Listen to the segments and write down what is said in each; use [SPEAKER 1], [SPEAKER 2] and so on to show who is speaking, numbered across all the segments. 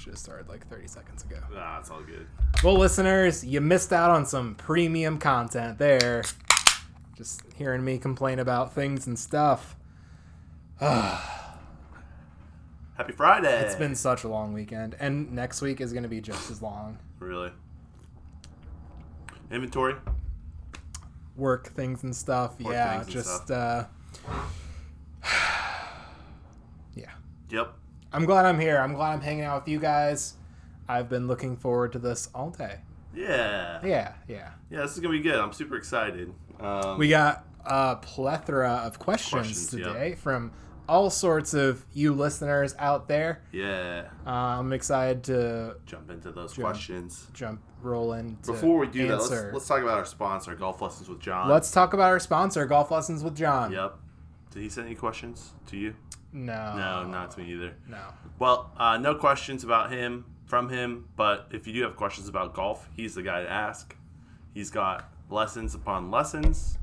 [SPEAKER 1] should have started like 30 seconds ago.
[SPEAKER 2] Nah, it's all good.
[SPEAKER 1] Well, listeners, you missed out on some premium content there. Just hearing me complain about things and stuff.
[SPEAKER 2] Happy Friday.
[SPEAKER 1] It's been such a long weekend, and next week is going to be just as long.
[SPEAKER 2] really inventory.
[SPEAKER 1] Work things and stuff.
[SPEAKER 2] Work
[SPEAKER 1] yeah, just
[SPEAKER 2] stuff.
[SPEAKER 1] uh yeah.
[SPEAKER 2] Yep.
[SPEAKER 1] I'm glad I'm here. I'm glad I'm hanging out with you guys. I've been looking forward to this all day.
[SPEAKER 2] Yeah.
[SPEAKER 1] Yeah, yeah.
[SPEAKER 2] Yeah, this is gonna be good. I'm super excited. Um,
[SPEAKER 1] We got a plethora of questions,
[SPEAKER 2] Questions, yeah.
[SPEAKER 1] today from all sorts of you listeners out there.
[SPEAKER 2] yeah.
[SPEAKER 1] Uh, I'm excited to
[SPEAKER 2] Jump into those
[SPEAKER 1] Jump.
[SPEAKER 2] questions.
[SPEAKER 1] jump roll into
[SPEAKER 2] Before we do that, let's, let's talk about our sponsor, Golf Lessons with John.
[SPEAKER 1] Let's talk about our sponsor, Golf Lessons with John.
[SPEAKER 2] Yep. Did he send any questions to you?
[SPEAKER 1] No.
[SPEAKER 2] No, not to me either.
[SPEAKER 1] No.
[SPEAKER 2] Well, uh, no questions about him from him, but if you do have questions about golf, he's the guy to ask. He's got lessons upon lessons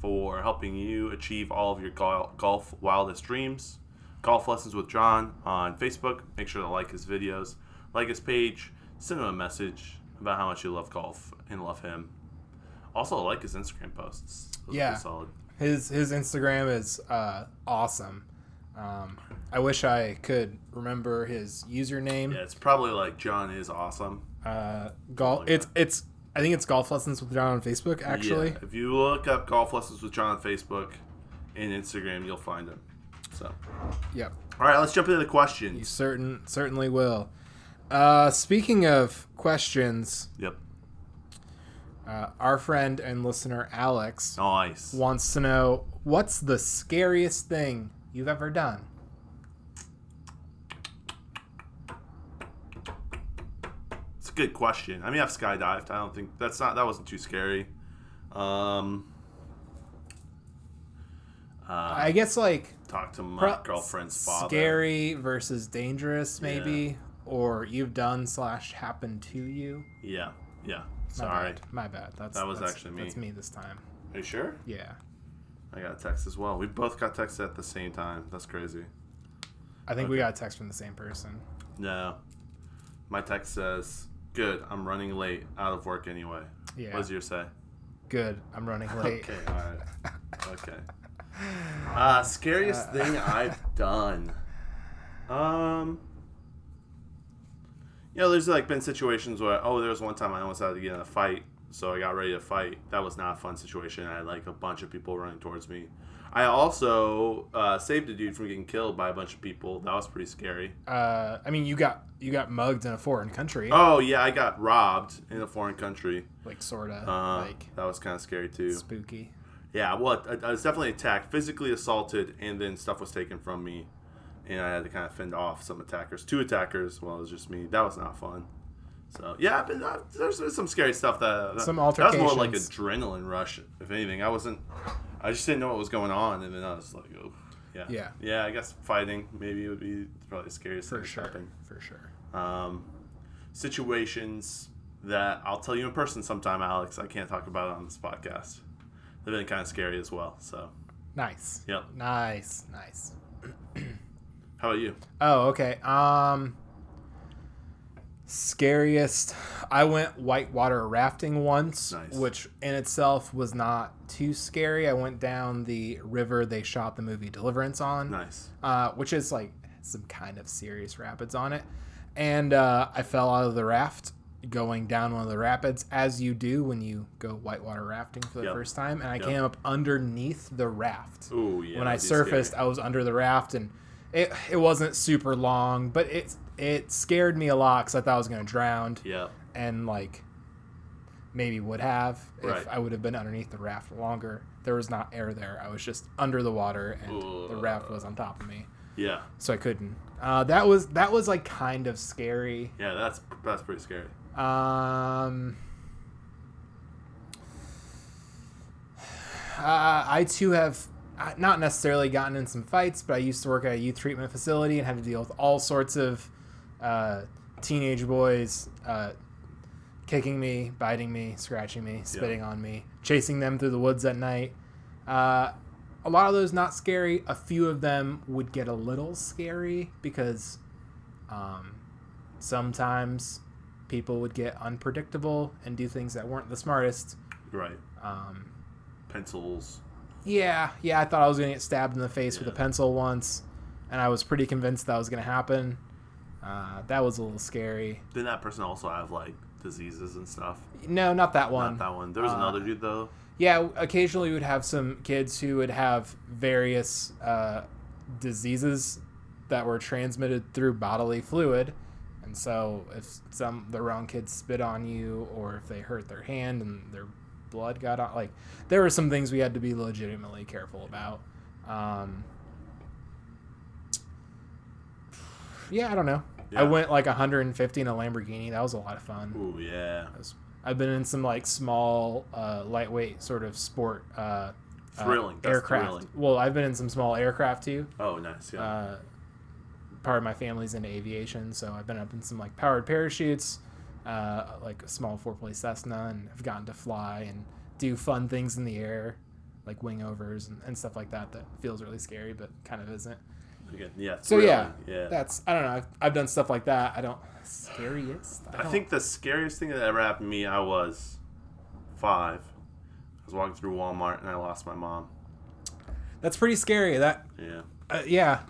[SPEAKER 2] for helping you achieve all of your golf wildest dreams. Golf lessons with John on Facebook. Make sure to like his videos, like his page, send him a message about how much you love golf and love him. Also, like his Instagram posts. Those
[SPEAKER 1] Yeah.
[SPEAKER 2] solid.
[SPEAKER 1] His his Instagram is uh, awesome. Um, I wish I could remember his username.
[SPEAKER 2] Yeah, it's probably like John is awesome.
[SPEAKER 1] Uh, golf.
[SPEAKER 2] like
[SPEAKER 1] it's it's. I think it's golf lessons with John on Facebook. Actually,
[SPEAKER 2] Yeah, if you look up golf lessons with John on Facebook and Instagram, you'll find him. So,
[SPEAKER 1] yep.
[SPEAKER 2] all right, let's jump into the questions.
[SPEAKER 1] You certain certainly will. Uh, speaking of questions,
[SPEAKER 2] Yep.
[SPEAKER 1] uh, our friend and listener Alex
[SPEAKER 2] Nice.
[SPEAKER 1] wants to know what's the scariest thing you've ever done.
[SPEAKER 2] It's a good question. I mean, I've skydived. I don't think that's not that wasn't too scary. Um. Uh,
[SPEAKER 1] I guess like
[SPEAKER 2] talk to my
[SPEAKER 1] pro-
[SPEAKER 2] girlfriend's father.
[SPEAKER 1] scary versus dangerous, maybe, or you've done slash happened to you.
[SPEAKER 2] Yeah. Yeah.
[SPEAKER 1] My
[SPEAKER 2] Sorry.
[SPEAKER 1] bad. My bad. That's
[SPEAKER 2] That was
[SPEAKER 1] that's-
[SPEAKER 2] actually me.
[SPEAKER 1] That's me this time.
[SPEAKER 2] Are you sure?
[SPEAKER 1] Yeah.
[SPEAKER 2] I got a text as well. We both got texted at the same time. That's crazy.
[SPEAKER 1] I think we got a text from the same person.
[SPEAKER 2] No. My text says, "Good. I'm running late. Out of work anyway."
[SPEAKER 1] Yeah.
[SPEAKER 2] What does yours say?
[SPEAKER 1] Good. I'm running late.
[SPEAKER 2] Okay. All right. Okay. Uh, scariest thing I've done. Um. You know, there's like been situations where oh, there was one time I almost had to get in a fight, so I got ready to fight. That was not a fun situation. I had like a bunch of people running towards me. I also uh, saved a dude from getting killed by a bunch of people. That was pretty scary.
[SPEAKER 1] Uh, I mean, you got you got mugged in a foreign country,
[SPEAKER 2] Oh yeah, I got robbed in a foreign country.
[SPEAKER 1] like sorta
[SPEAKER 2] Uh,
[SPEAKER 1] like
[SPEAKER 2] that was kind of scary too.
[SPEAKER 1] spooky.
[SPEAKER 2] Yeah, well, I, I was definitely attacked, physically assaulted, and then stuff was taken from me, and I had to kind of fend off some attackers, two attackers. Well, it was just me. That was not fun. So yeah, been, uh, there's, there's some scary stuff that
[SPEAKER 1] Some
[SPEAKER 2] That was more like adrenaline rush, if anything. I wasn't. I just didn't know what was going on, and then I was like, oh, yeah,
[SPEAKER 1] Yeah.
[SPEAKER 2] yeah. I guess fighting maybe would be probably the scariest
[SPEAKER 1] For
[SPEAKER 2] thing.
[SPEAKER 1] sure.
[SPEAKER 2] happened.
[SPEAKER 1] For sure.
[SPEAKER 2] Um, situations that I'll tell you in person sometime, Alex. I can't talk about it on this podcast. They've been kind of scary as well. So,
[SPEAKER 1] Nice.
[SPEAKER 2] yep.
[SPEAKER 1] Nice. Nice.
[SPEAKER 2] How about you?
[SPEAKER 1] Oh, okay. Um scariest I went whitewater rafting once,
[SPEAKER 2] Nice.
[SPEAKER 1] which in itself was not too scary. I went down the river they shot the movie Deliverance on.
[SPEAKER 2] Nice.
[SPEAKER 1] uh, which is like some kind of serious rapids on it. And uh, I fell out of the raft going down one of the rapids, as you do when you go whitewater rafting for the
[SPEAKER 2] Yep.
[SPEAKER 1] first time. And I
[SPEAKER 2] Yep.
[SPEAKER 1] came up underneath the raft.
[SPEAKER 2] Ooh, yeah.
[SPEAKER 1] when I surfaced,
[SPEAKER 2] scary.
[SPEAKER 1] I was under the raft, and it it wasn't super long, but it it scared me a lot because I thought I was gonna drown,
[SPEAKER 2] Yep.
[SPEAKER 1] and like maybe would have if
[SPEAKER 2] Right.
[SPEAKER 1] I would have been underneath the raft longer. There was not air there. I was just under the water, and the raft was on top of me
[SPEAKER 2] Yeah.
[SPEAKER 1] so I couldn't. Uh, that was that was like kind of scary.
[SPEAKER 2] Yeah. That's that's pretty scary.
[SPEAKER 1] Um, uh, I too have not necessarily gotten in some fights, but I used to work at a youth treatment facility and had to deal with all sorts of uh, teenage boys uh, kicking me, biting me, scratching me, spitting on me, chasing them through the woods at night. Uh, a lot of those not scary. A few of them would get a little scary because um, sometimes people would get unpredictable and do things that weren't the smartest.
[SPEAKER 2] Right.
[SPEAKER 1] Um,
[SPEAKER 2] Pencils.
[SPEAKER 1] yeah, yeah, I thought I was gonna get stabbed in the face with a pencil once, and I was pretty convinced that was gonna happen. Uh, that was a little scary.
[SPEAKER 2] Didn't that person also have like diseases and stuff?
[SPEAKER 1] No, not that one.
[SPEAKER 2] Not that one. There was
[SPEAKER 1] Uh,
[SPEAKER 2] another dude though.
[SPEAKER 1] Yeah, occasionally we would have some kids who would have various uh, diseases that were transmitted through bodily fluid. And so if some the wrong kids spit on you or if they hurt their hand and their blood got on like there were some things we had to be legitimately careful about. Um, yeah, I don't know. I went like 150 in a Lamborghini. That was a lot of fun.
[SPEAKER 2] Ooh yeah.
[SPEAKER 1] Was- I've been in some like small, uh, lightweight sort of sport uh, uh,
[SPEAKER 2] Thrilling. That's
[SPEAKER 1] aircraft.
[SPEAKER 2] thrilling.
[SPEAKER 1] Well, I've been in some small aircraft too.
[SPEAKER 2] Oh nice. Yeah.
[SPEAKER 1] Uh, part of my family's into aviation, so I've been up in some like powered parachutes, uh, like a small four place Cessna, and I've gotten to fly and do fun things in the air, like wingovers and, and stuff like that. That feels really scary, but kind of isn't.
[SPEAKER 2] Yeah.
[SPEAKER 1] So yeah,
[SPEAKER 2] Yeah.
[SPEAKER 1] that's I don't know. I've, I've done stuff like that. I don't scariest.
[SPEAKER 2] I
[SPEAKER 1] don't-
[SPEAKER 2] think the scariest thing that ever happened to me, I was five. I was walking through Walmart and I lost my mom.
[SPEAKER 1] that's pretty scary. That
[SPEAKER 2] Yeah.
[SPEAKER 1] uh, yeah,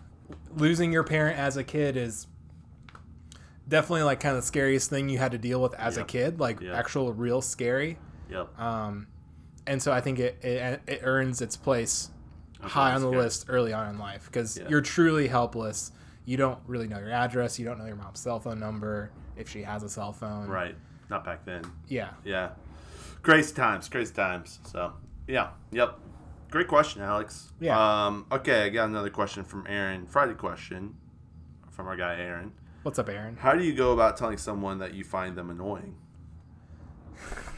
[SPEAKER 1] losing your parent as a kid is definitely like kind of the scariest thing you had to deal with as a kid, like
[SPEAKER 2] Yep.
[SPEAKER 1] actual real scary.
[SPEAKER 2] Yep.
[SPEAKER 1] Um, and so I think it it, it earns its place high on the
[SPEAKER 2] scary.
[SPEAKER 1] list early on in life because
[SPEAKER 2] Yeah.
[SPEAKER 1] you're truly helpless. You don't really know your address. You don't know your mom's cell phone number if she has a cell phone.
[SPEAKER 2] Right. Not back then.
[SPEAKER 1] Yeah.
[SPEAKER 2] Yeah. Crazy times. Crazy times. So yeah. Yep. Great question, Alex.
[SPEAKER 1] Yeah.
[SPEAKER 2] Um, okay, I got another question from Aaron. Friday question from our guy Aaron.
[SPEAKER 1] What's up, Aaron?
[SPEAKER 2] How do you go about telling someone that you find them annoying?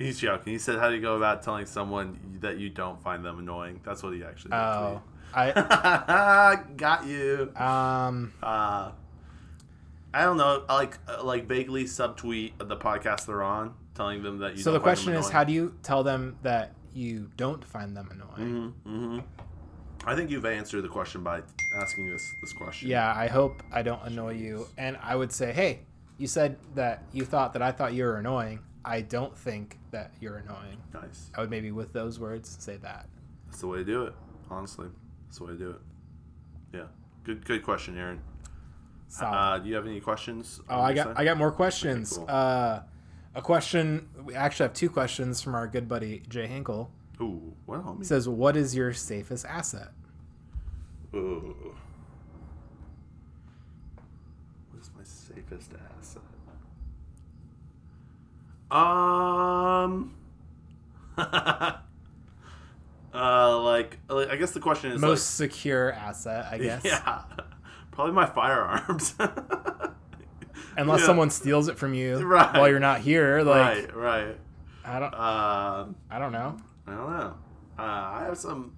[SPEAKER 2] He's joking. He said, "How do you go about telling someone that you don't find them annoying?" That's what he actually.
[SPEAKER 1] Oh, I
[SPEAKER 2] got you.
[SPEAKER 1] um
[SPEAKER 2] Uh, I don't know. Like, uh, like vaguely subtweet the podcast they're on, telling them that you.
[SPEAKER 1] so the question is, how do you tell them that you don't find them annoying?
[SPEAKER 2] hmm I think you've answered the question by asking this this question.
[SPEAKER 1] Yeah, I hope I don't annoy you. And I would say, hey, you said that you thought that I thought you were annoying. I don't think that you're annoying.
[SPEAKER 2] Nice.
[SPEAKER 1] I would maybe with those words say that.
[SPEAKER 2] That's the way to do it. Honestly, that's the way to do it. Yeah. Good. Good question, Aaron.
[SPEAKER 1] Solid.
[SPEAKER 2] Uh, do you have any questions?
[SPEAKER 1] oh, I got I got more questions.
[SPEAKER 2] cool.
[SPEAKER 1] Uh, a question. We actually have two questions from our good buddy Jay Hinkle.
[SPEAKER 2] Ooh, well, homie.
[SPEAKER 1] says, "What is your safest asset?"
[SPEAKER 2] Ooh. What is my safest asset? Um. uh, like, like, I guess the question is
[SPEAKER 1] Most secure asset, I guess.
[SPEAKER 2] yeah, probably my firearms.
[SPEAKER 1] Unless
[SPEAKER 2] Yeah.
[SPEAKER 1] someone steals it from you
[SPEAKER 2] Right.
[SPEAKER 1] while you're not here, like
[SPEAKER 2] right, right.
[SPEAKER 1] I don't,
[SPEAKER 2] Um,
[SPEAKER 1] I don't know.
[SPEAKER 2] I don't know. Uh, I have some.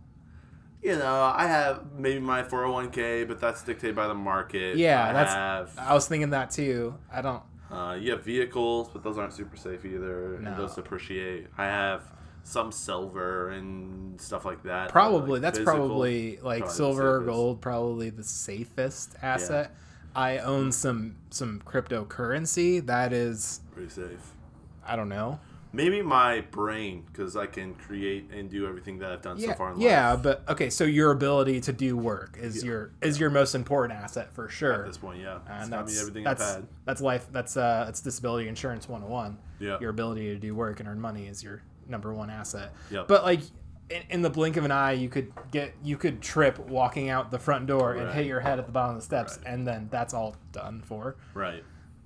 [SPEAKER 2] You know, I have maybe my 401k, but that's dictated by the market.
[SPEAKER 1] Yeah,
[SPEAKER 2] I
[SPEAKER 1] that's-
[SPEAKER 2] have.
[SPEAKER 1] I was thinking that too. I don't.
[SPEAKER 2] Uh, you have vehicles, but those aren't super safe either.
[SPEAKER 1] No.
[SPEAKER 2] And those depreciate. I have some silver and stuff like that.
[SPEAKER 1] Probably
[SPEAKER 2] like,
[SPEAKER 1] that's
[SPEAKER 2] physical,
[SPEAKER 1] probably like
[SPEAKER 2] probably
[SPEAKER 1] silver or gold, probably the safest asset. I own some some cryptocurrency that is
[SPEAKER 2] pretty safe.
[SPEAKER 1] I don't know.
[SPEAKER 2] Maybe my brain, because I can create and do everything that I've done
[SPEAKER 1] Yeah,
[SPEAKER 2] so far in
[SPEAKER 1] yeah, but okay. So your ability to do work is
[SPEAKER 2] Yeah.
[SPEAKER 1] your is your most important asset for sure.
[SPEAKER 2] At this point, yeah,
[SPEAKER 1] and that's
[SPEAKER 2] everything
[SPEAKER 1] that's
[SPEAKER 2] I've had.
[SPEAKER 1] that's life. That's uh that's disability insurance one hundred and one.
[SPEAKER 2] Yeah.
[SPEAKER 1] Your ability to do work and earn money is your number one asset.
[SPEAKER 2] Yep.
[SPEAKER 1] But like in, in the blink of an eye, you could get you could trip walking out the front door and hit your head at the bottom of the steps,
[SPEAKER 2] Right.
[SPEAKER 1] and then that's all done for.
[SPEAKER 2] Right.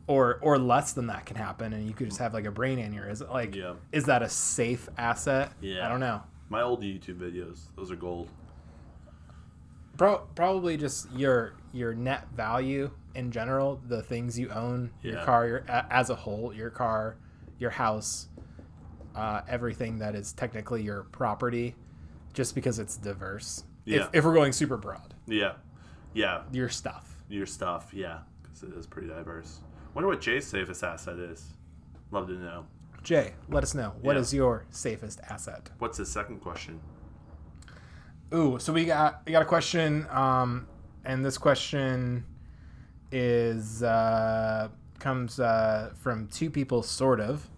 [SPEAKER 1] Or or less than that can happen, and you could just have like a brain aneurysm. Like,
[SPEAKER 2] Yeah.
[SPEAKER 1] is that a safe asset?
[SPEAKER 2] Yeah.
[SPEAKER 1] I don't know.
[SPEAKER 2] My old YouTube videos, those are gold.
[SPEAKER 1] Pro- probably just your your net value in general, the things you own, your car, your as a whole, your car, your house, uh, everything that is technically your property, just because it's diverse.
[SPEAKER 2] Yeah.
[SPEAKER 1] If, if we're going super broad,
[SPEAKER 2] Yeah. Yeah.
[SPEAKER 1] your stuff.
[SPEAKER 2] Your stuff, yeah, because it is pretty diverse. Wonder what Jay's safest asset is. Love to know.
[SPEAKER 1] Jay, let us know what
[SPEAKER 2] Yeah.
[SPEAKER 1] is your safest asset.
[SPEAKER 2] What's the second question?
[SPEAKER 1] Ooh, so we got we got a question, um, and this question is uh, comes uh, from two people, sort of.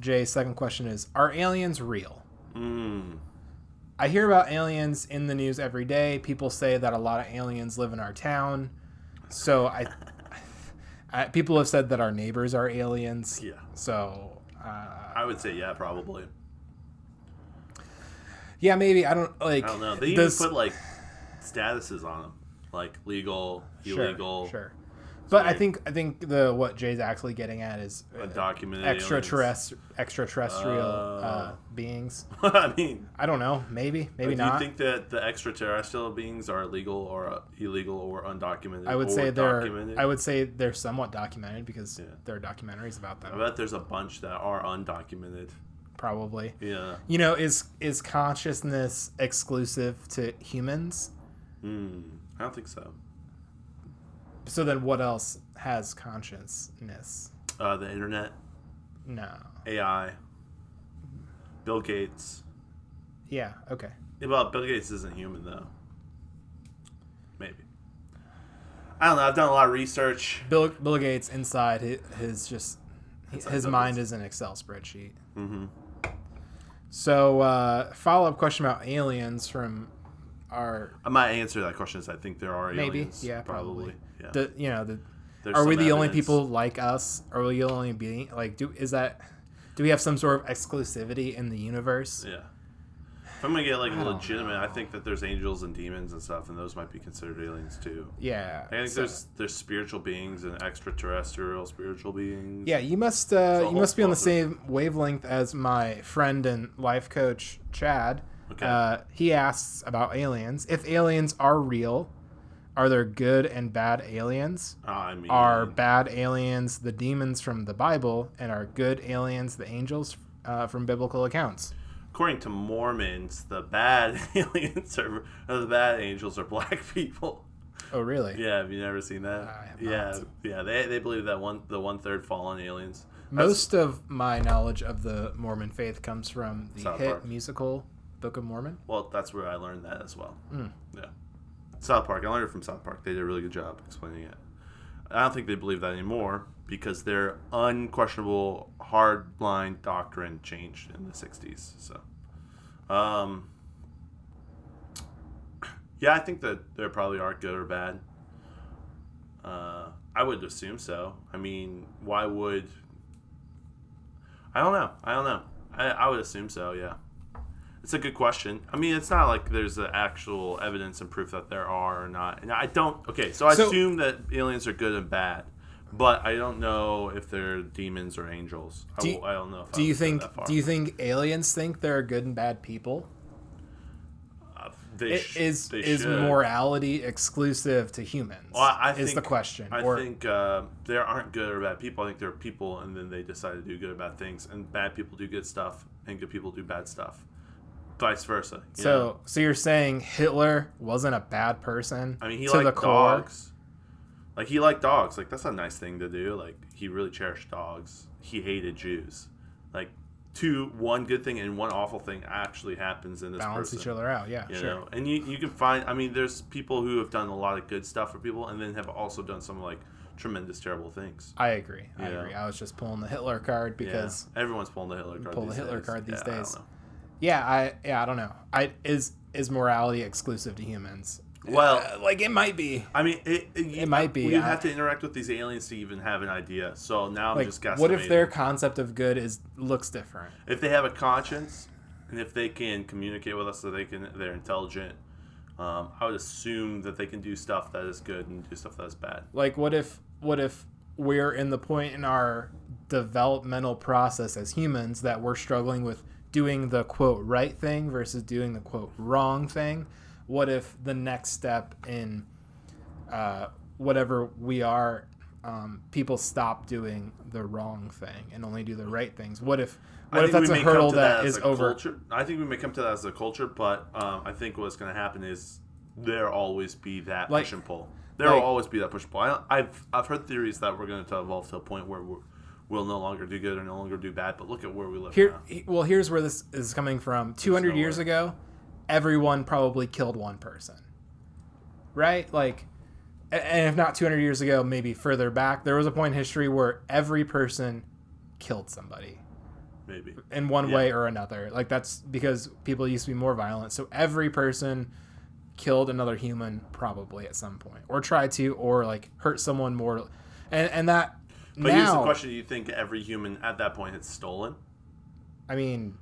[SPEAKER 1] Jay's second question is: Are aliens real?
[SPEAKER 2] Mm.
[SPEAKER 1] I hear about aliens in the news every day. People say that a lot of aliens live in our town. So I, I people have said that our neighbors are aliens.
[SPEAKER 2] Yeah.
[SPEAKER 1] So uh,
[SPEAKER 2] I would say yeah, probably.
[SPEAKER 1] yeah, maybe I don't like.
[SPEAKER 2] I don't know. They even
[SPEAKER 1] does-
[SPEAKER 2] put like statuses on them, like legal,
[SPEAKER 1] sure,
[SPEAKER 2] illegal,
[SPEAKER 1] Sure. But I think I think the what Jay's actually getting at is uh,
[SPEAKER 2] undocumented.
[SPEAKER 1] extraterrestrial extraterrestrial
[SPEAKER 2] Oh.
[SPEAKER 1] uh, beings.
[SPEAKER 2] I mean,
[SPEAKER 1] I don't know. Maybe maybe
[SPEAKER 2] do
[SPEAKER 1] not.
[SPEAKER 2] Do you think that the extraterrestrial beings are legal or uh, illegal or undocumented?
[SPEAKER 1] I would say they're
[SPEAKER 2] documented?
[SPEAKER 1] I would say they're somewhat documented because
[SPEAKER 2] Yeah.
[SPEAKER 1] there are documentaries about them.
[SPEAKER 2] I bet there's a bunch that are undocumented.
[SPEAKER 1] Probably.
[SPEAKER 2] Yeah.
[SPEAKER 1] You know, is is consciousness exclusive to humans?
[SPEAKER 2] Hmm. I don't think so.
[SPEAKER 1] So then what else has consciousness?
[SPEAKER 2] Uh, the internet,
[SPEAKER 1] No.
[SPEAKER 2] AI, Bill Gates.
[SPEAKER 1] Yeah, okay.
[SPEAKER 2] Well, Bill Gates isn't human though. Maybe. I don't know. I've done a lot of research.
[SPEAKER 1] Bill Bill Gates inside his, his just
[SPEAKER 2] Inside
[SPEAKER 1] his mind is an Excel spreadsheet.
[SPEAKER 2] Mm-hmm.
[SPEAKER 1] So uh follow up question about aliens from our
[SPEAKER 2] I might answer that question. Is I think there are aliens.
[SPEAKER 1] Maybe,
[SPEAKER 2] aliens.
[SPEAKER 1] yeah,
[SPEAKER 2] probably. Yeah.
[SPEAKER 1] the you know the
[SPEAKER 2] There's
[SPEAKER 1] are we the only people like us? Are we the only being like do is that do we have some sort of exclusivity in the universe?
[SPEAKER 2] Yeah. If I'm gonna get like
[SPEAKER 1] I
[SPEAKER 2] legitimate, I think that there's angels and demons and stuff, and those might be considered aliens too.
[SPEAKER 1] Yeah.
[SPEAKER 2] I think
[SPEAKER 1] so-
[SPEAKER 2] there's there's spiritual beings and extraterrestrial spiritual beings.
[SPEAKER 1] Yeah, you must uh, you must be on the same wavelength as my friend and life coach Chad.
[SPEAKER 2] Okay.
[SPEAKER 1] Uh, he asks about aliens. If aliens are real, are there good and bad aliens?
[SPEAKER 2] Uh, I mean,
[SPEAKER 1] Are bad aliens the demons from the Bible, and are good aliens the angels uh, from biblical accounts?
[SPEAKER 2] according to Mormons, the bad aliens are or the bad angels are black people.
[SPEAKER 1] Oh, really?
[SPEAKER 2] Yeah, have you never seen that? Yeah, yeah. They, they believe that one the one third fallen aliens. That's-
[SPEAKER 1] Most of my knowledge of the Mormon faith comes from the
[SPEAKER 2] South
[SPEAKER 1] hit
[SPEAKER 2] Park.
[SPEAKER 1] musical Book of Mormon.
[SPEAKER 2] well, that's where I learned that as well.
[SPEAKER 1] Mm.
[SPEAKER 2] Yeah, South Park. I learned it from South Park. They did a really good job explaining it. I don't think they believe that anymore because their unquestionable hardline doctrine changed in the '60s. So, um, yeah, I think that there probably are good or bad. Uh, I would assume so. I mean, why would? I don't know. I don't know. I, I would assume so. Yeah, it's a good question. I mean, it's not like there's the actual evidence and proof that there are or not. And I don't. Okay, so I
[SPEAKER 1] So-
[SPEAKER 2] assume that aliens are good and bad, but I don't know if they're demons or angels. I,
[SPEAKER 1] Do you-
[SPEAKER 2] I don't know. If
[SPEAKER 1] Do
[SPEAKER 2] I
[SPEAKER 1] you think do you think aliens think there are good and bad people?
[SPEAKER 2] Uh, they
[SPEAKER 1] It
[SPEAKER 2] sh-
[SPEAKER 1] is
[SPEAKER 2] they
[SPEAKER 1] is
[SPEAKER 2] should.
[SPEAKER 1] morality exclusive to humans?
[SPEAKER 2] Well, I
[SPEAKER 1] is the question.
[SPEAKER 2] I
[SPEAKER 1] or
[SPEAKER 2] think uh, there aren't good or bad people. I think there are people, and then they decide to do good or bad things, and bad people do good stuff, and good people do bad stuff. Vice versa.
[SPEAKER 1] so
[SPEAKER 2] know?
[SPEAKER 1] so you're saying Hitler wasn't a bad person?
[SPEAKER 2] I mean, he
[SPEAKER 1] to
[SPEAKER 2] liked dogs. Like he liked dogs. Like that's a nice thing to do. Like he really cherished dogs. He hated Jews. Like two, one good thing and one awful thing actually happens in this
[SPEAKER 1] balance
[SPEAKER 2] person.
[SPEAKER 1] each other out. Yeah,
[SPEAKER 2] You
[SPEAKER 1] sure.
[SPEAKER 2] know, and you, you can find. I mean, there's people who have done a lot of good stuff for people, and then have also done some like tremendous terrible things.
[SPEAKER 1] I agree. I agree. I was just pulling the Hitler card because
[SPEAKER 2] yeah. everyone's pulling the Hitler card.
[SPEAKER 1] pull the
[SPEAKER 2] these
[SPEAKER 1] Hitler
[SPEAKER 2] days.
[SPEAKER 1] card these
[SPEAKER 2] Yeah,
[SPEAKER 1] days. Yeah, I yeah I don't know. I is is morality exclusive to humans?
[SPEAKER 2] Well-
[SPEAKER 1] Uh, like it might be.
[SPEAKER 2] I mean, it, it,
[SPEAKER 1] It might be,
[SPEAKER 2] You have to interact with these aliens to even have an idea. So now I'm just guessing.
[SPEAKER 1] what if their concept of good is looks different?
[SPEAKER 2] if they have a conscience and if they can communicate with us so they can they're intelligent um, i would assume that they can do stuff that is good and do stuff that is bad
[SPEAKER 1] Like what if what if we're in the point in our developmental process as humans that we're struggling with doing the quote right thing versus doing the quote wrong thing? What if the next step in uh, whatever we are, um, people stop doing the wrong thing and only do the right things? What if what if that's a hurdle that
[SPEAKER 2] as a
[SPEAKER 1] over?
[SPEAKER 2] culture. i think we may come to that as a culture but um, i think what's going to happen is there always be that
[SPEAKER 1] Like-
[SPEAKER 2] push and pull there will always be that push and pull I, i've i've heard theories that we're going to evolve to a point where we're, we'll no longer do good or no longer do bad but look at where we live
[SPEAKER 1] Here,
[SPEAKER 2] now.
[SPEAKER 1] well, here's where this is coming from. 200
[SPEAKER 2] no
[SPEAKER 1] years
[SPEAKER 2] way.
[SPEAKER 1] ago, everyone probably killed one person. Right? Like, and if not 200 years ago, maybe further back, there was a point in history where every person killed somebody
[SPEAKER 2] Maybe.
[SPEAKER 1] in one
[SPEAKER 2] Yeah.
[SPEAKER 1] way or another. Like that's because people used to be more violent. So every person killed another human probably at some point, or tried to, or like hurt someone more. And and that
[SPEAKER 2] But here's the question: Do you think every human at that point had stolen?
[SPEAKER 1] I mean,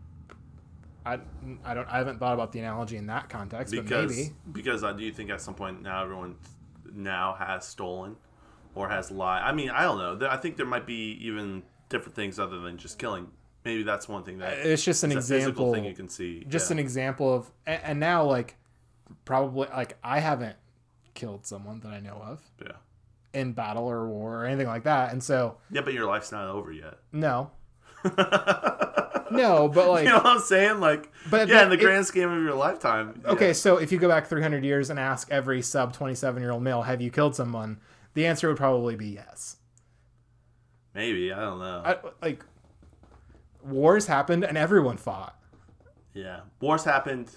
[SPEAKER 1] I I don't I haven't thought about the analogy in that context, but
[SPEAKER 2] Because
[SPEAKER 1] maybe.
[SPEAKER 2] because uh, do you think at some point now everyone now has stolen or has lied? I mean, I don't know. I think there might be even different things other than just killing. Maybe that's one thing that
[SPEAKER 1] It's just an
[SPEAKER 2] is a physical
[SPEAKER 1] example.
[SPEAKER 2] thing you can see.
[SPEAKER 1] just
[SPEAKER 2] yeah.
[SPEAKER 1] an example of and now like probably like i haven't killed someone that i know of
[SPEAKER 2] yeah.
[SPEAKER 1] In battle or war or anything like that and so
[SPEAKER 2] Yeah, but your life's not over yet.
[SPEAKER 1] no no but like
[SPEAKER 2] you know what I'm saying? Like,
[SPEAKER 1] But
[SPEAKER 2] yeah, in the
[SPEAKER 1] it-
[SPEAKER 2] grand scheme of your lifetime. yeah.
[SPEAKER 1] okay so if you go back 300 years and ask every sub 27 year old male have you killed someone the answer would probably be yes
[SPEAKER 2] maybe I don't know.
[SPEAKER 1] I, like wars happened and everyone fought
[SPEAKER 2] yeah, wars happened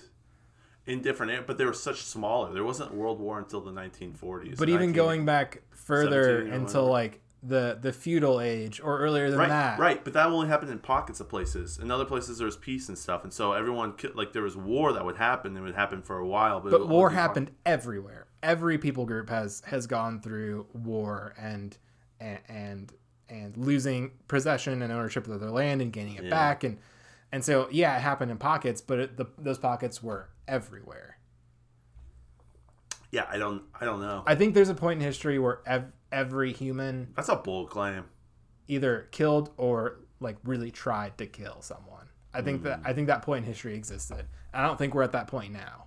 [SPEAKER 2] in different, but they were such smaller. There wasn't World War until the 1940s.
[SPEAKER 1] but even
[SPEAKER 2] 19
[SPEAKER 1] going back further until
[SPEAKER 2] whatever.
[SPEAKER 1] like the the feudal age or earlier than
[SPEAKER 2] right,
[SPEAKER 1] that
[SPEAKER 2] right, but that only happened in pockets of places. In other places, there was peace and stuff, and so everyone like there was war that would happen. It would happen for a while, but,
[SPEAKER 1] but war happened everywhere every people group has has gone through war and and and, and losing possession and ownership of their land and gaining it
[SPEAKER 2] Yeah.
[SPEAKER 1] back and and so yeah it happened in pockets but it, the, those pockets were everywhere
[SPEAKER 2] Yeah, I don't, I don't know.
[SPEAKER 1] i think there's a point in history where ev- every human
[SPEAKER 2] That's a bold claim.
[SPEAKER 1] either killed or like really tried to kill someone i think that hmm. i think that point in history existed i don't think we're at that point now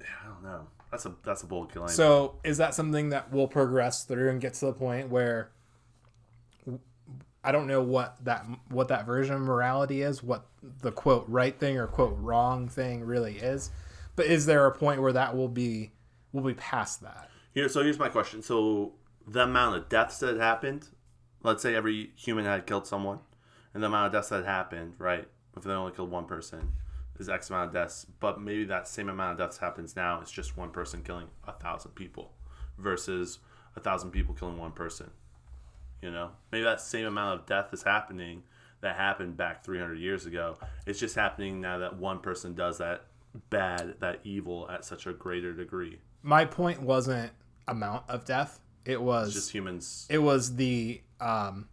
[SPEAKER 2] Yeah, I don't know. That's a that's a bold claim.
[SPEAKER 1] So is that something that will progress through and get to the point where I don't know what that what that version of morality is, what the quote right thing or quote wrong thing really is, but is there a point where that will be will be past that?
[SPEAKER 2] Here, so here's my question. So the amount of deaths that happened, let's say every human had killed someone, and the amount of deaths that happened, right? If they only killed one person, is X amount of deaths. But maybe that same amount of deaths happens now. It's just one person killing a thousand people, versus a thousand people killing one person. You know, maybe that same amount of death is happening that happened back 300 years ago. It's just happening now that one person does that bad, that evil at such a greater degree.
[SPEAKER 1] My point wasn't amount of death; it was
[SPEAKER 2] Just humans.
[SPEAKER 1] it was the um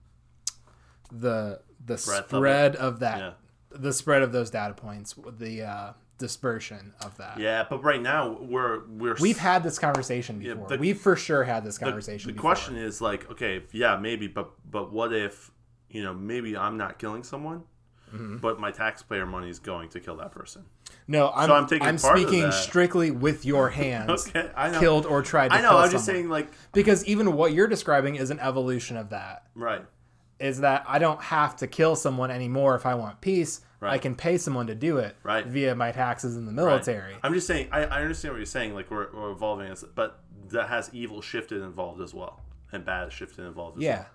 [SPEAKER 1] the the
[SPEAKER 2] Breadth of
[SPEAKER 1] spread of, that
[SPEAKER 2] Yeah.
[SPEAKER 1] the spread of those data points, the uh, dispersion of that.
[SPEAKER 2] Yeah, but right now we're we're
[SPEAKER 1] We've had this conversation
[SPEAKER 2] Yeah,
[SPEAKER 1] before.
[SPEAKER 2] the-
[SPEAKER 1] We've for sure had this
[SPEAKER 2] the,
[SPEAKER 1] conversation.
[SPEAKER 2] the
[SPEAKER 1] before.
[SPEAKER 2] question is like, okay, yeah, maybe, but but what if you know maybe I'm not killing someone,
[SPEAKER 1] Mm-hmm.
[SPEAKER 2] but my taxpayer money is going to kill that person.
[SPEAKER 1] No, I'm,
[SPEAKER 2] So I'm taking
[SPEAKER 1] I'm speaking strictly with your hands.
[SPEAKER 2] Okay, I know.
[SPEAKER 1] Killed or tried to kill.
[SPEAKER 2] I know. I'm just saying, like,
[SPEAKER 1] because even what you're describing is an evolution of that.
[SPEAKER 2] right,
[SPEAKER 1] Is that I don't have to kill someone anymore if I want peace.
[SPEAKER 2] Right.
[SPEAKER 1] I can pay someone to do it
[SPEAKER 2] Right.
[SPEAKER 1] via my taxes in the
[SPEAKER 2] right.
[SPEAKER 1] military.
[SPEAKER 2] I'm just saying. I, I understand what you're saying. Like we're, we're evolving, as, but that has evil shifted involved as well, and bad shifted involved as
[SPEAKER 1] Yeah,
[SPEAKER 2] well.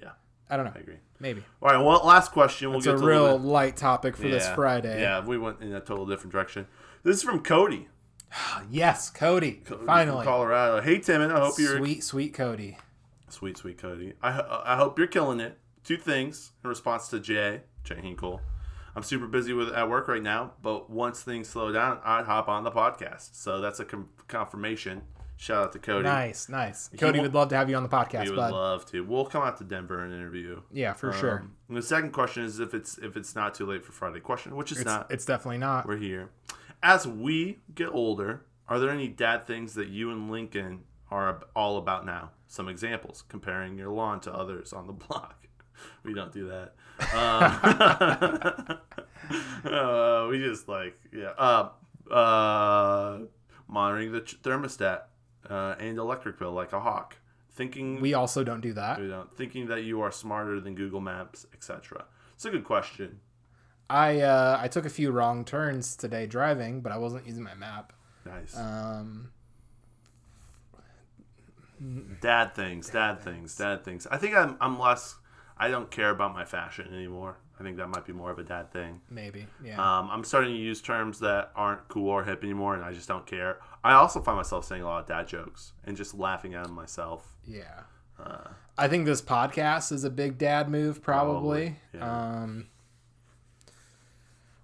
[SPEAKER 2] Yeah,
[SPEAKER 1] I don't know.
[SPEAKER 2] I agree.
[SPEAKER 1] Maybe
[SPEAKER 2] All right. Well, last question. We'll
[SPEAKER 1] it's
[SPEAKER 2] get
[SPEAKER 1] a real light topic for this Friday.
[SPEAKER 2] Yeah, we went in a total different direction. This is from Cody.
[SPEAKER 1] Yes, Cody.
[SPEAKER 2] Cody
[SPEAKER 1] Finally,
[SPEAKER 2] Colorado. Hey Timon, I hope you're
[SPEAKER 1] sweet, sweet Cody.
[SPEAKER 2] sweet, sweet Cody. I I hope you're killing it. Two things in response to Jay Jay Hinkle. I'm super busy with at work right now, but once things slow down, I'd hop on the podcast. So that's a com- confirmation. Shout out to Cody.
[SPEAKER 1] Nice, nice. Cody
[SPEAKER 2] wa-
[SPEAKER 1] would love to have you on the podcast,
[SPEAKER 2] We would
[SPEAKER 1] bud.
[SPEAKER 2] love to. We'll come out to Denver and interview.
[SPEAKER 1] yeah, for sure.
[SPEAKER 2] Um, and the second question is if it's if it's not too late for Friday question, which is
[SPEAKER 1] It's,
[SPEAKER 2] not.
[SPEAKER 1] it's definitely not.
[SPEAKER 2] We're here. As we get older, are there any dad things that you and Lincoln are all about now? Some examples: comparing your lawn to others on the block. We don't do that. Um, uh, we just like yeah. Uh, uh, monitoring the ch- thermostat uh, and electric bill like a hawk. Thinking
[SPEAKER 1] We also don't do that.
[SPEAKER 2] we don't thinking that you are smarter than Google Maps, etc. It's a good question.
[SPEAKER 1] I uh, I took a few wrong turns today driving, but I wasn't using my map.
[SPEAKER 2] Nice.
[SPEAKER 1] Um,
[SPEAKER 2] dad things, dad things, dad things. I think I'm I'm less. I don't care about my fashion anymore. I think that might be more of a dad thing.
[SPEAKER 1] Maybe. Yeah.
[SPEAKER 2] Um, I'm starting to use terms that aren't cool or hip anymore, and I just don't care. I also find myself saying a lot of dad jokes and just laughing at them myself.
[SPEAKER 1] yeah.
[SPEAKER 2] Uh,
[SPEAKER 1] I think this podcast is a big dad move, probably.
[SPEAKER 2] Probably, yeah.
[SPEAKER 1] Um,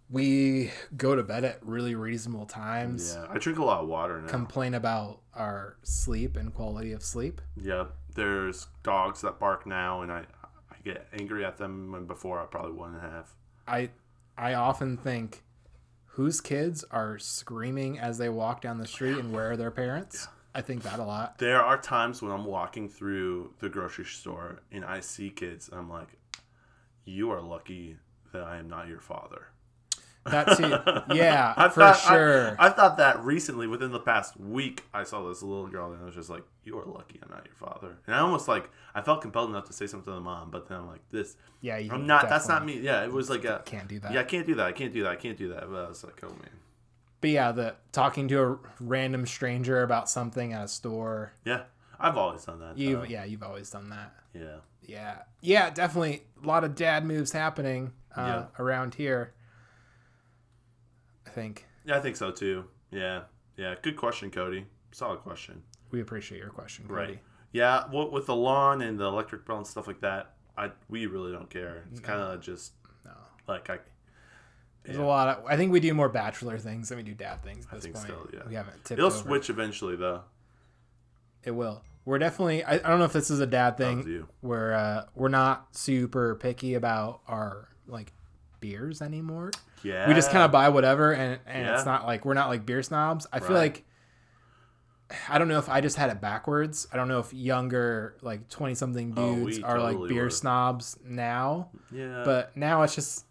[SPEAKER 1] we go to bed at really reasonable times.
[SPEAKER 2] yeah, I drink a lot of water now.
[SPEAKER 1] Complain about our sleep and quality of sleep.
[SPEAKER 2] yeah, there's dogs that bark now, and I I get angry at them when before I probably wouldn't have.
[SPEAKER 1] I I often think whose kids are screaming as they walk down the street and where are their parents? I think that a lot.
[SPEAKER 2] There are times when I'm walking through the grocery store and I see kids, and I'm like, "You are lucky that I am not your father."
[SPEAKER 1] That too. Yeah,
[SPEAKER 2] I
[SPEAKER 1] for
[SPEAKER 2] thought,
[SPEAKER 1] sure.
[SPEAKER 2] I, I thought that recently, within the past week, I saw this little girl, and I was just like, "You are lucky I'm not your father." And I almost like I felt compelled enough to say something to the mom, but then I'm like, "This,
[SPEAKER 1] yeah, you
[SPEAKER 2] I'm not. That's not me." Yeah, it was like a,
[SPEAKER 1] Can't do that.
[SPEAKER 2] yeah, I can't do that. I can't do that. I can't do that. But I was like, "Oh man."
[SPEAKER 1] But yeah, the talking to a random stranger about something at a store.
[SPEAKER 2] Yeah, I've always done that.
[SPEAKER 1] You yeah, you've always done that.
[SPEAKER 2] yeah.
[SPEAKER 1] Yeah, yeah, definitely a lot of dad moves happening uh,
[SPEAKER 2] Yeah.
[SPEAKER 1] around here. I think
[SPEAKER 2] Yeah, I think so too. Yeah, yeah. Good question, Cody. Solid question.
[SPEAKER 1] we appreciate your question, Cody.
[SPEAKER 2] Right. Yeah, what with the lawn and the electric bill and stuff like that, I we really don't care. It's kind of just
[SPEAKER 1] No,
[SPEAKER 2] like I.
[SPEAKER 1] there's
[SPEAKER 2] Yeah.
[SPEAKER 1] a lot of. I think we do more bachelor things than we do dad things at this
[SPEAKER 2] think
[SPEAKER 1] point.
[SPEAKER 2] so, yeah.
[SPEAKER 1] We haven't tipped
[SPEAKER 2] It'll
[SPEAKER 1] over.
[SPEAKER 2] switch eventually, though.
[SPEAKER 1] It will. We're definitely. I, I don't know if this is a dad thing. Where uh, we're not super picky about our like beers anymore.
[SPEAKER 2] Yeah.
[SPEAKER 1] we just kind of buy whatever and, and
[SPEAKER 2] Yeah.
[SPEAKER 1] it's not like we're not like beer snobs i feel like i don't know if i just had it backwards i don't know if younger like 20 something
[SPEAKER 2] Oh,
[SPEAKER 1] dudes
[SPEAKER 2] we
[SPEAKER 1] are like beer
[SPEAKER 2] were.
[SPEAKER 1] snobs now
[SPEAKER 2] Yeah.
[SPEAKER 1] but now it's just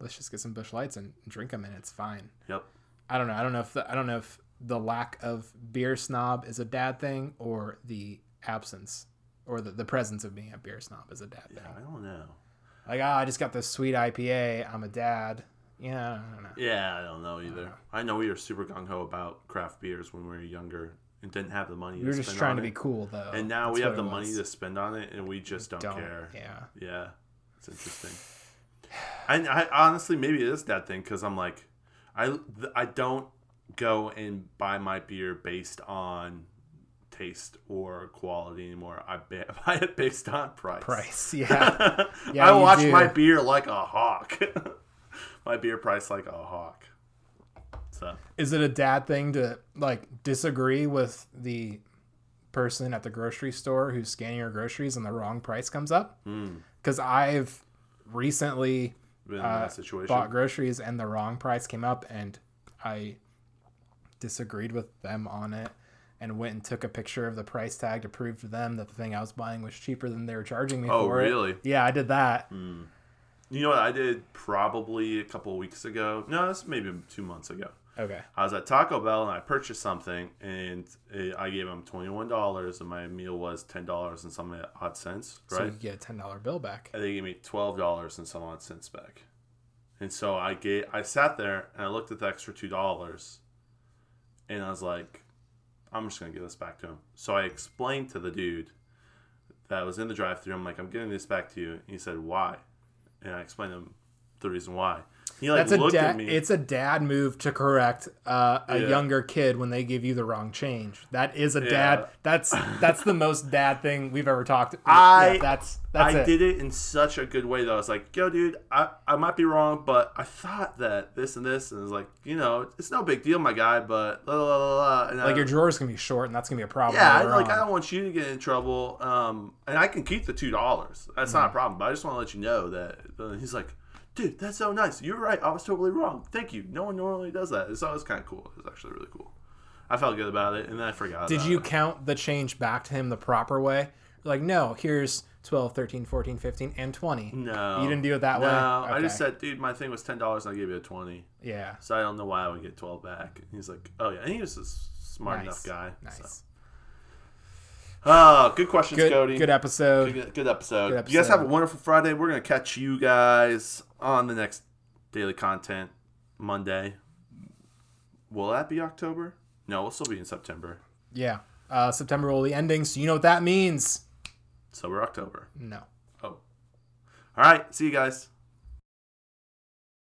[SPEAKER 1] let's just get some Busch Lights and drink them and it's fine
[SPEAKER 2] Yep.
[SPEAKER 1] i don't know i don't know if the, i don't know if the lack of beer snob is a dad thing or the absence or the, the presence of being a beer snob is a dad
[SPEAKER 2] Yeah,
[SPEAKER 1] thing
[SPEAKER 2] I don't know.
[SPEAKER 1] Like ah, i just got this sweet ipa i'm a dad yeah i don't know
[SPEAKER 2] Yeah, I don't know either. I know we were super gung ho about craft beers when we were younger and didn't have the money.
[SPEAKER 1] We were just trying to be
[SPEAKER 2] it.
[SPEAKER 1] cool though.
[SPEAKER 2] And now
[SPEAKER 1] That's
[SPEAKER 2] we have the money to spend on it, and we just don't, care.
[SPEAKER 1] Yeah.
[SPEAKER 2] Yeah, it's interesting. And I honestly, maybe it is that thing because I'm like, I I don't go and buy my beer based on taste or quality anymore. I buy it based on price.
[SPEAKER 1] Price. Yeah. Yeah,
[SPEAKER 2] I watch
[SPEAKER 1] do.
[SPEAKER 2] my beer like a hawk. my beer price like a hawk. So
[SPEAKER 1] Is it a dad thing to like disagree with the person at the grocery store who's scanning your groceries and the wrong price comes up?
[SPEAKER 2] mm,
[SPEAKER 1] Because I've recently
[SPEAKER 2] been in
[SPEAKER 1] uh,
[SPEAKER 2] that situation.
[SPEAKER 1] bought groceries and the wrong price came up and I disagreed with them on it and went and took a picture of the price tag to prove to them that the thing I was buying was cheaper than they were charging me
[SPEAKER 2] Oh,
[SPEAKER 1] for it.
[SPEAKER 2] really?
[SPEAKER 1] Yeah, I did that. Hmm.
[SPEAKER 2] You know what I did probably a couple of weeks ago? No, this maybe two months ago.
[SPEAKER 1] Okay.
[SPEAKER 2] I was at Taco Bell and I purchased something and it, I gave them twenty one dollars and my meal was ten dollars and some odd cents, Right.
[SPEAKER 1] So you get a ten dollar bill back.
[SPEAKER 2] and they gave me twelve dollars and some odd cents back. And so I gave I sat there and I looked at the extra two dollars and I was like, I'm just gonna give this back to him. So I explained to the dude that was in the drive thru, I'm like, I'm giving this back to you. And he said, Why? And I explained to him the reason why. He like
[SPEAKER 1] That's a
[SPEAKER 2] looked at
[SPEAKER 1] dad.
[SPEAKER 2] me.
[SPEAKER 1] It's a dad move to correct uh, a
[SPEAKER 2] Yeah.
[SPEAKER 1] younger kid when they give you the wrong change. That is a
[SPEAKER 2] Yeah.
[SPEAKER 1] dad. That's that's the most dad thing we've ever talked.
[SPEAKER 2] I-
[SPEAKER 1] yeah, that's that's
[SPEAKER 2] I
[SPEAKER 1] it.
[SPEAKER 2] did it in such a good way that I was like, yo, dude, I, I might be wrong, but I thought that this and this, and it was like, you know, it's no big deal, my guy, but la la la la. la. And I,
[SPEAKER 1] Like your drawer's gonna be short, and that's gonna be a problem.
[SPEAKER 2] yeah, like I don't want you to get in trouble, um, and I can keep the two dollars. That's
[SPEAKER 1] Mm-hmm.
[SPEAKER 2] not a problem. But I just want to let you know that uh, he's like, dude, that's so nice. You're right. I was totally wrong. Thank you. No one normally does that. So it was kind of cool. It was actually really cool. I felt good about it, and then I forgot.
[SPEAKER 1] Did you
[SPEAKER 2] it.
[SPEAKER 1] count the change back to him the proper way? Like, no, here's 12, 13, 14, 15, and 20.
[SPEAKER 2] No,
[SPEAKER 1] You didn't do it that way.
[SPEAKER 2] no,
[SPEAKER 1] way?
[SPEAKER 2] I just said, dude, my thing was ten dollars, and I gave you a twenty.
[SPEAKER 1] Yeah.
[SPEAKER 2] So I don't know why I would get 12 back. He's like, oh yeah, and he was a smart enough guy.
[SPEAKER 1] Nice.
[SPEAKER 2] So. Oh, good questions,
[SPEAKER 1] Good,
[SPEAKER 2] Cody.
[SPEAKER 1] good episode.
[SPEAKER 2] Good, good episode.
[SPEAKER 1] Good
[SPEAKER 2] You guys have a wonderful Friday. We're gonna catch you guys on the next daily content Monday. Will that be October? No, we'll still be in September.
[SPEAKER 1] Yeah. Uh, September will be ending, so you know what that means.
[SPEAKER 2] So we're October.
[SPEAKER 1] No.
[SPEAKER 2] Oh. All right. See you guys.